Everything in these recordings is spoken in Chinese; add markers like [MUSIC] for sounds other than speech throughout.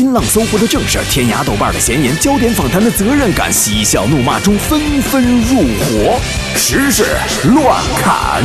新浪、搜狐的正事，天涯、豆瓣的闲言，焦点访谈的责任感，嬉笑怒骂中纷纷入伙，时事乱砍。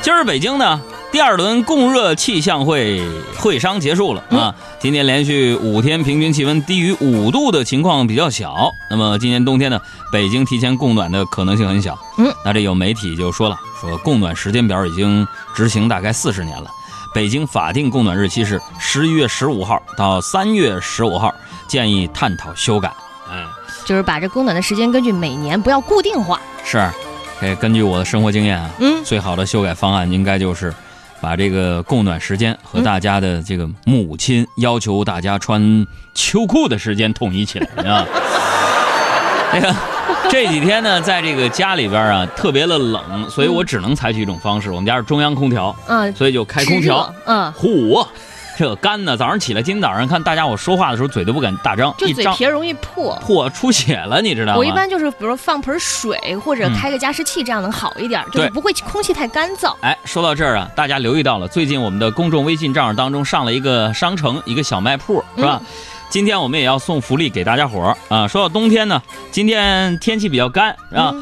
今儿北京呢，第二轮供热气象会会商结束了啊。今年连续五天平均气温低于五度的情况比较小。那么今年冬天呢，北京提前供暖的可能性很小。嗯，那这有媒体就说了，说供暖时间表已经执行大概四十年了。北京法定供暖日期是十一月十五号到三月十五号，建议探讨修改。嗯，就是把这供暖的时间根据每年不要固定化。是，这根据我的生活经验啊，嗯，最好的修改方案应该就是把这个供暖时间和大家的这个母亲要求大家穿秋裤的时间统一起来啊。[LAUGHS] 那个这几天呢，在这个家里边啊，特别的冷，所以我只能采取一种方式。我们家是中央空调，嗯，所以就开空调。嗯，嚯，这干呢！早上起来，今天早上看大家我说话的时候嘴都不敢大张，就嘴皮容易破。破出血了，你知道吗？我一般就是，比如说放盆水或者开个加湿器，这样能好一点，就是不会空气太干燥。哎，说到这儿啊，大家留意到了，最近我们的公众微信账号当中上了一个商城，一个小卖铺，是吧？今天我们也要送福利给大家伙儿啊！说到冬天呢，今天天气比较干啊，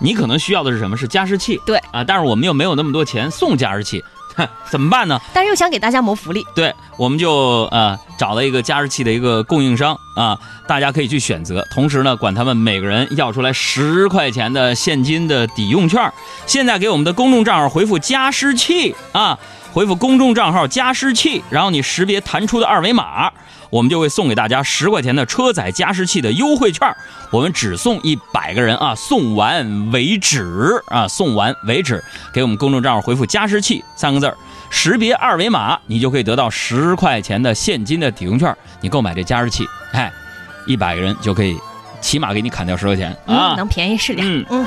你可能需要的是什么？是加湿器。对啊，但是我们又没有那么多钱送加湿器，[LAUGHS] 怎么办呢？但是又想给大家谋福利，对，我们就呃找了一个加湿器的一个供应商啊，大家可以去选择，同时呢，管他们每个人要出来十块钱的现金的抵用券。现在给我们的公众账号回复“加湿器”啊，回复公众账号“加湿器”，然后你识别弹出的二维码。我们就会送给大家十块钱的车载加湿器的优惠券，我们只送一百个人啊，送完为止啊，送完为止。给我们公众账号回复“加湿器”三个字儿，识别二维码，你就可以得到十块钱的现金的抵用券。你购买这加湿器，哎，一百个人就可以，起码给你砍掉十块钱啊，能便宜是点。嗯嗯。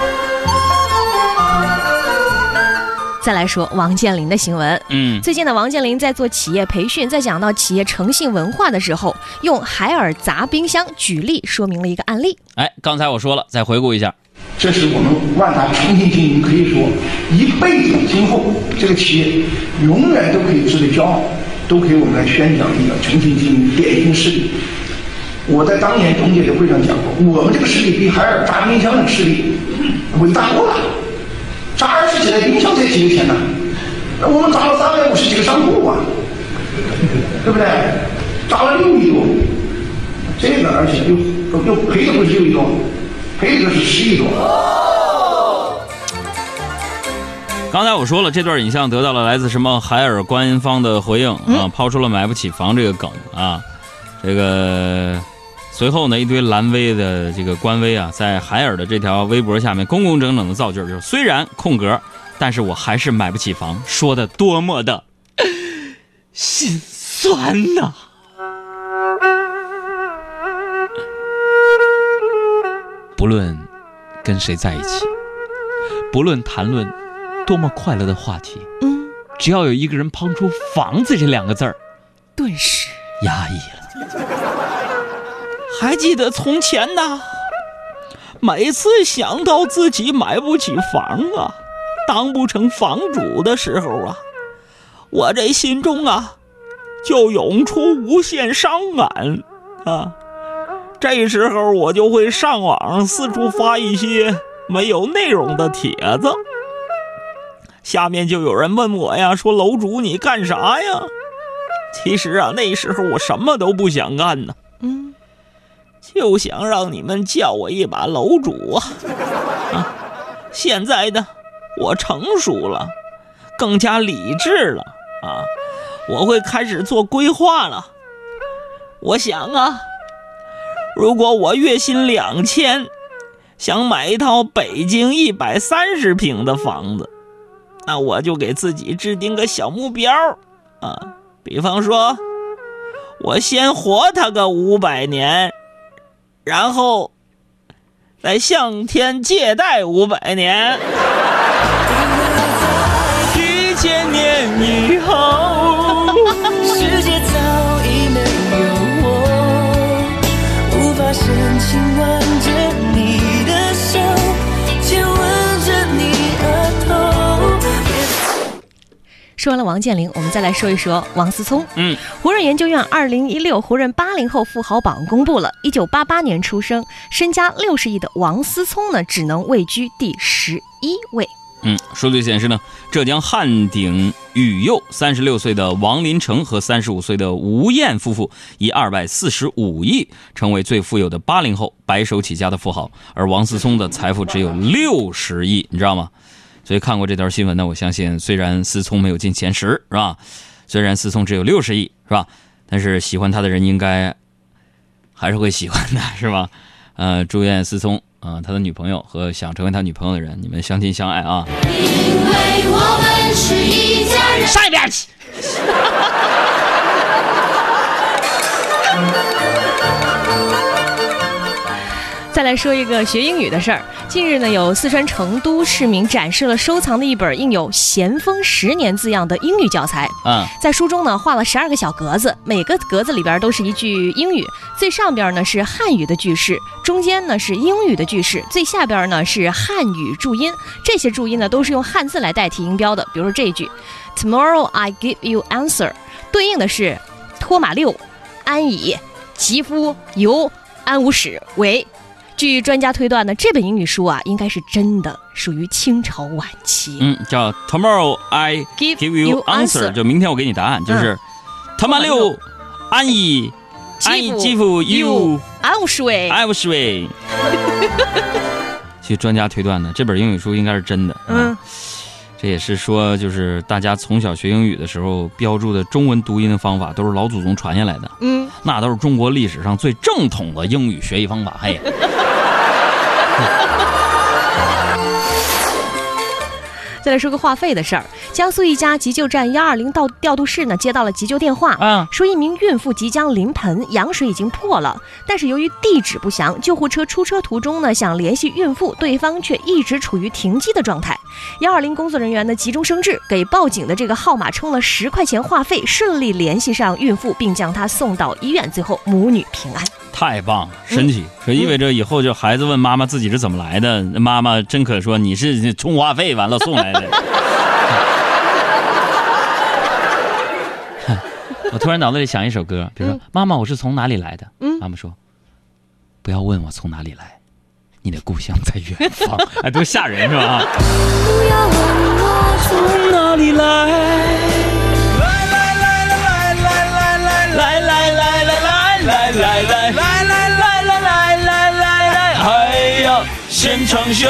再来说王健林的新闻。嗯，最近呢，王健林在做企业培训，在讲到企业诚信文化的时候，用海尔砸冰箱举例说明了一个案例。哎，刚才我说了，再回顾一下，这是我们万达诚信经营，可以说一辈子今后这个企业永远都可以值得骄傲，都可以我们来宣讲一个诚信经营典型事例。我在当年董姐的会上讲过，我们这个事例比海尔砸冰箱的事例伟大多了。砸二十几台冰箱才几个钱呢？我们砸了三百五十几个商铺啊，对不对？砸了六亿多，这个而且又又赔的不是六亿多，赔的是十亿多。刚才我说了，这段影像得到了来自什么海尔官方的回应啊，抛出了买不起房这个梗啊，这个。随后呢，一堆蓝威的这个官微啊，在海尔的这条微博下面工工整整的造句，就是虽然空格，但是我还是买不起房，说的多么的 [LAUGHS] 心酸呐！不论跟谁在一起，不论谈论多么快乐的话题，嗯，只要有一个人抛出“房子”这两个字儿，顿时压抑了。还记得从前呐，每次想到自己买不起房啊，当不成房主的时候啊，我这心中啊，就涌出无限伤感啊。这时候我就会上网四处发一些没有内容的帖子，下面就有人问我呀，说楼主你干啥呀？其实啊，那时候我什么都不想干呢。嗯。就想让你们叫我一把楼主啊！现在呢，我成熟了，更加理智了啊！我会开始做规划了。我想啊，如果我月薪两千，想买一套北京一百三十平的房子，那我就给自己制定个小目标啊，比方说，我先活他个五百年。然后，再向天借贷五百年，说完了王健林，我们再来说一说王思聪。嗯，胡润研究院二零一六胡润八零后富豪榜公布了，一九八八年出生、身家六十亿的王思聪呢，只能位居第十一位。嗯，数据显示呢，浙江汉鼎宇佑三十六岁的王林成和三十五岁的吴燕夫妇以二百四十五亿成为最富有的八零后白手起家的富豪，而王思聪的财富只有六十亿，你知道吗？所以看过这条新闻呢，我相信虽然思聪没有进前十，是吧？虽然思聪只有六十亿，是吧？但是喜欢他的人应该还是会喜欢的，是吧？[LAUGHS] 呃，祝愿思聪。啊，他的女朋友和想成为他女朋友的人，你们相亲相爱啊！因为我们是一家人。上一边去。来说一个学英语的事儿。近日呢，有四川成都市民展示了收藏的一本印有“咸丰十年”字样的英语教材。嗯，在书中呢，画了十二个小格子，每个格子里边都是一句英语。最上边呢是汉语的句式，中间呢是英语的句式，最下边呢是汉语注音。这些注音呢都是用汉字来代替音标的。比如说这一句：“Tomorrow I give you answer”，对应的是托马六、安以、吉夫、尤、安无始为。据专家推断呢，这本英语书啊，应该是真的，属于清朝晚期。嗯，叫 Tomorrow I give you answer，就明天我给你答案，就是他妈六安以安以基辅 you 安无水安无水。据 [LAUGHS] 专家推断呢，这本英语书应该是真的。嗯，这也是说，就是大家从小学英语的时候标注的中文读音的方法，都是老祖宗传下来的。嗯，那都是中国历史上最正统的英语学习方法。嘿。[LAUGHS] 再来说个话费的事儿，江苏一家急救站幺二零到调度室呢接到了急救电话，嗯，说一名孕妇即将临盆，羊水已经破了，但是由于地址不详，救护车出车途中呢想联系孕妇，对方却一直处于停机的状态。幺二零工作人员呢急中生智，给报警的这个号码充了十块钱话费，顺利联系上孕妇，并将她送到医院，最后母女平安。太棒，神奇！这意味着以后就孩子问妈妈自己是怎么来的，妈妈真可说你是充话费完了送来的。[LAUGHS] 我突然脑子里想一首歌，比如说妈妈我是从哪里来的？嗯妈妈说不要问我从哪里来，你的故乡在远方。[LAUGHS] 哎，多吓人是吧？不要问我从哪里。来现场秀！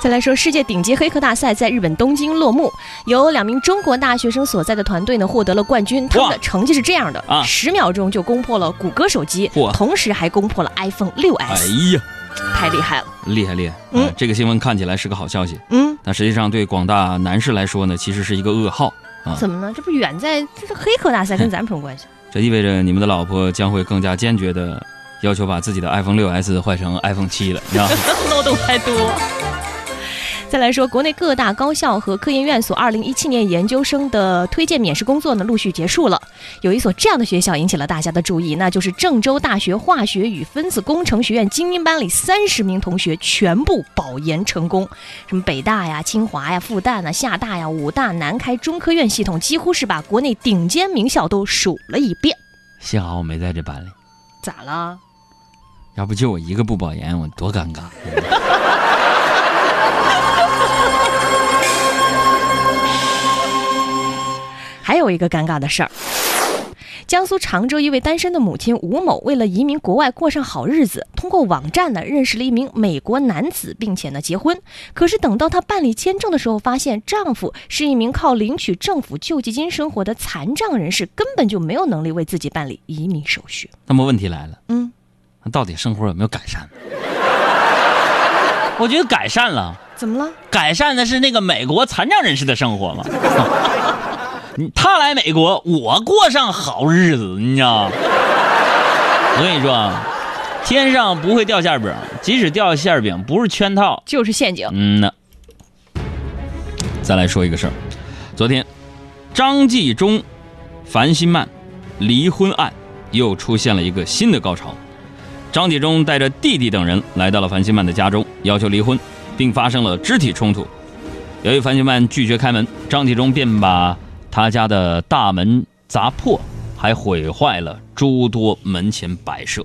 再来说，世界顶级黑客大赛在日本东京落幕，有两名中国大学生所在的团队呢获得了冠军。他们的成绩是这样的：啊，十秒钟就攻破了谷歌手机，同时还攻破了 iPhone 6s。哎呀，太厉害了！厉害厉害！嗯，这个新闻看起来是个好消息。嗯，但实际上对广大男士来说呢，其实是一个噩耗。啊怎么呢？这不远在，这是黑客大赛，跟咱们什么关系？这意味着你们的老婆将会更加坚决的要求把自己的 iPhone 6s 换成 iPhone 7了，你知道吗？[LAUGHS] 漏洞太多。再来说，国内各大高校和科研院所二零一七年研究生的推荐免试工作呢，陆续结束了。有一所这样的学校引起了大家的注意，那就是郑州大学化学与分子工程学院精英班里三十名同学全部保研成功。什么北大呀、清华呀、复旦呐、厦大呀、武大、南开、中科院系统，几乎是把国内顶尖名校都数了一遍。幸好我没在这班里。咋了？要不就我一个不保研，我多尴尬。[LAUGHS] 还有一个尴尬的事儿，江苏常州一位单身的母亲吴某，为了移民国外过上好日子，通过网站呢认识了一名美国男子，并且呢结婚。可是等到她办理签证的时候，发现丈夫是一名靠领取政府救济金生活的残障人士，根本就没有能力为自己办理移民手续。那么问题来了，嗯，那到底生活有没有改善？[LAUGHS] 我觉得改善了。怎么了？改善的是那个美国残障人士的生活吗？[LAUGHS] 他来美国，我过上好日子，你知道？我跟你说啊，天上不会掉馅饼，即使掉馅饼，不是圈套就是陷阱。嗯呐。再来说一个事儿，昨天张纪中、樊新曼离婚案又出现了一个新的高潮。张纪中带着弟弟等人来到了樊新曼的家中，要求离婚，并发生了肢体冲突。由于樊兴曼拒绝开门，张纪中便把他家的大门砸破，还毁坏了诸多门前摆设，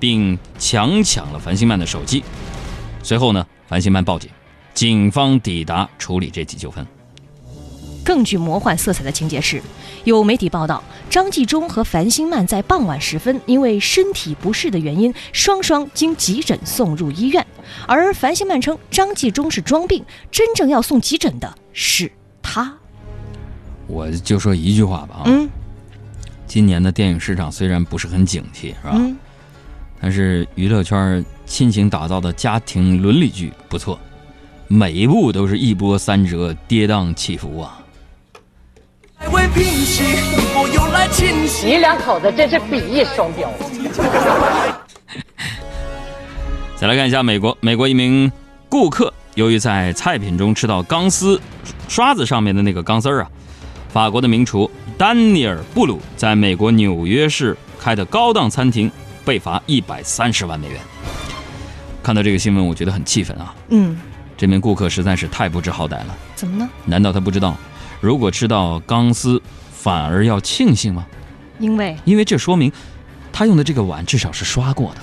并强抢了樊兴曼的手机。随后呢，樊兴曼报警，警方抵达处理这起纠纷。更具魔幻色彩的情节是，有媒体报道，张纪中和樊星曼在傍晚时分因为身体不适的原因，双双经急诊送入医院。而樊星曼称张纪中是装病，真正要送急诊的是他。我就说一句话吧啊，嗯今年的电影市场虽然不是很景气，是吧？嗯，但是娱乐圈亲情打造的家庭伦理剧不错，每一部都是一波三折、跌宕起伏啊。为平息，我又来清洗。你两口子真是比翼双雕。[LAUGHS] 再来看一下美国，美国一名顾客由于在菜品中吃到钢丝刷子上面的那个钢丝儿啊，法国的名厨丹尼尔·布鲁在美国纽约市开的高档餐厅被罚一百三十万美元。看到这个新闻，我觉得很气愤啊！嗯，这名顾客实在是太不知好歹了。怎么呢？难道他不知道，如果吃到钢丝，反而要庆幸吗？因为因为这说明他用的这个碗至少是刷过的。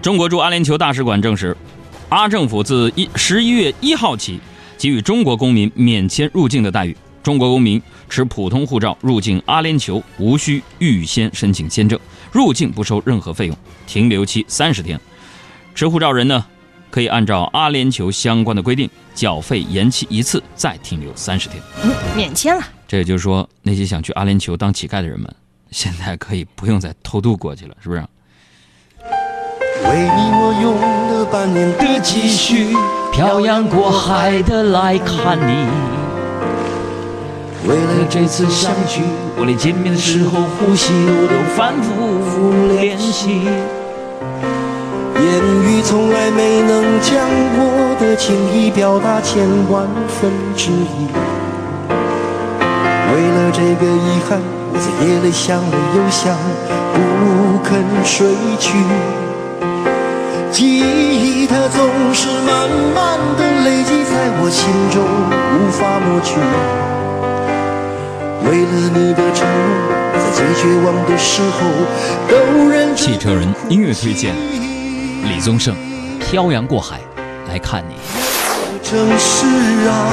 [LAUGHS] 中国驻阿联酋大使馆证实，阿政府自一十一月一号起给予中国公民免签入境的待遇。中国公民持普通护照入境阿联酋无需预先申请签证，入境不收任何费用，停留期三十天。持护照人呢，可以按照阿联酋相关的规定缴费延期一次，再停留三十天。嗯免签了。这也就是说，那些想去阿联酋当乞丐的人们，现在可以不用再偷渡过去了，是不是？为你我用了半年的积蓄，漂洋过海的来看你。为了这次相聚，我连见面的时候呼吸我都反复练习。言语从来没能将我的情意表达千万分之一。为了这个遗憾，我在夜里想了又想，不肯睡去。记忆它总是慢慢的累积在我心中，无法抹去。为了你的承诺，在最绝望的时候都认真汽车人音乐推荐，李宗盛，《漂洋过海来看你》。城市啊，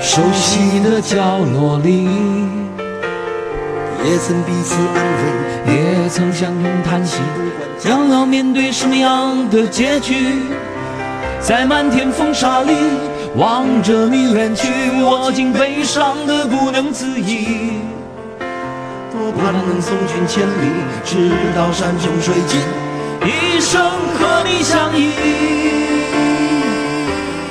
熟悉的角落里，也曾彼此安慰。也曾相拥叹息，将要面对什么样的结局？在漫天风沙里，望着你远去，我竟悲伤的不能自已。多盼能送君千里，直到山穷水尽。一生和你相依。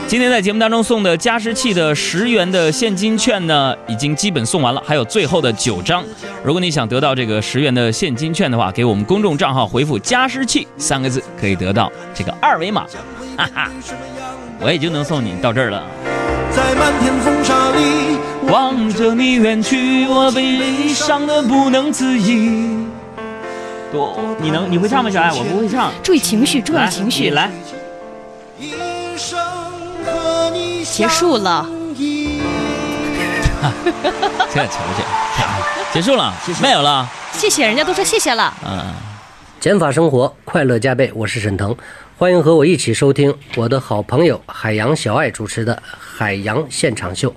今天在节目当中送的加湿器的十元的现金券呢，已经基本送完了，还有最后的九张。如果你想得到这个十元的现金券的话，给我们公众账号回复“加湿器”三个字，可以得到这个二维码。哈哈，我也就能送你到这儿了。在漫天风沙里，望着你远去，我悲伤的不能自已。多，你能你会唱吗，小爱？我不会唱。注意情绪，注意，情绪。你来。一生和你结束了，这瞧去，结束了，没有了。谢谢，人家都说谢谢了。嗯。减法生活，快乐加倍。我是沈腾，欢迎和我一起收听我的好朋友海洋小爱主持的《海洋现场秀》。